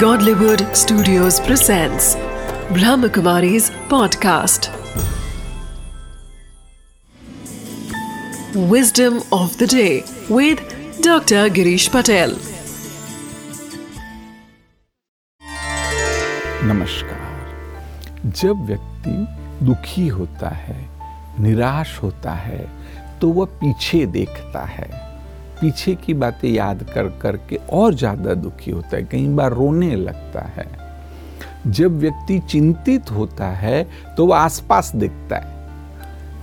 Godlywood Studios presents Brahmakumari's podcast. Wisdom of the day with Dr. Girish Patel. नमस्कार जब व्यक्ति दुखी होता है निराश होता है तो वह पीछे देखता है पीछे की बातें याद कर कर के और ज़्यादा दुखी होता है। कई बार रोने लगता है। जब व्यक्ति चिंतित होता है तो वह आसपास देखता है।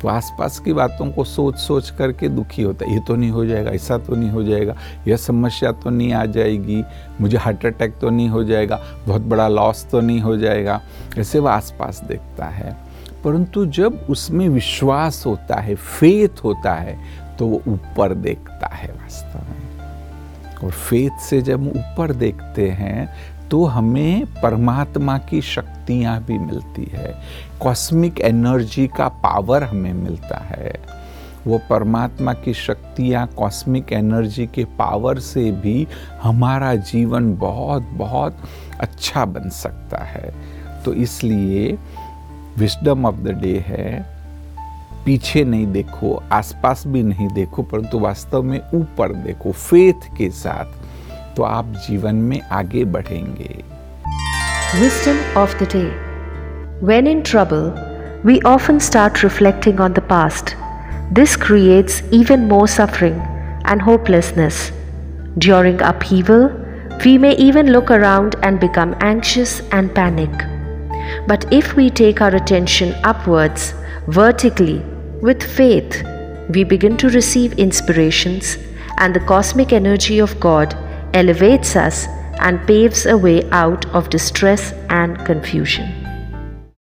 वो आसपास की बातों को सोच सोच करके दुखी होता है। ये तो नहीं हो जाएगा, ऐसा तो नहीं हो जाएगा, यह समस्या तो नहीं आ जाएगी, मुझे हार्ट अटैक तो नहीं हो जाएगा, बहुत बड़ा लॉस तो नहीं हो जाएगा, ऐसे वो आसपास देखता है। परंतु जब उसमें विश्वास होता है, फेथ होता है तो वो ऊपर देखता है वास्तव में। और फेथ से जब ऊपर देखते हैं तो हमें परमात्मा की शक्तियाँ भी मिलती है। कॉस्मिक एनर्जी का पावर हमें मिलता है। वो परमात्मा की शक्तियाँ कॉस्मिक एनर्जी के पावर से भी हमारा जीवन बहुत बहुत अच्छा बन सकता है। तो इसलिए विस्डम ऑफ़ द डे है पीछे नहीं देखो, आसपास भी नहीं देखो, परंतु वास्तव में ऊपर देखो फेथ के साथ। तो आप जीवन में आगे बढ़ेंगे। Wisdom of the day when in trouble we often start reflecting on the past this creates even more suffering and hopelessness during upheaval we may even look around and become anxious and panic but if we take our attention upwards vertically with faith, we begin to receive inspirations, and the cosmic energy of God elevates us and paves a way out of distress and confusion.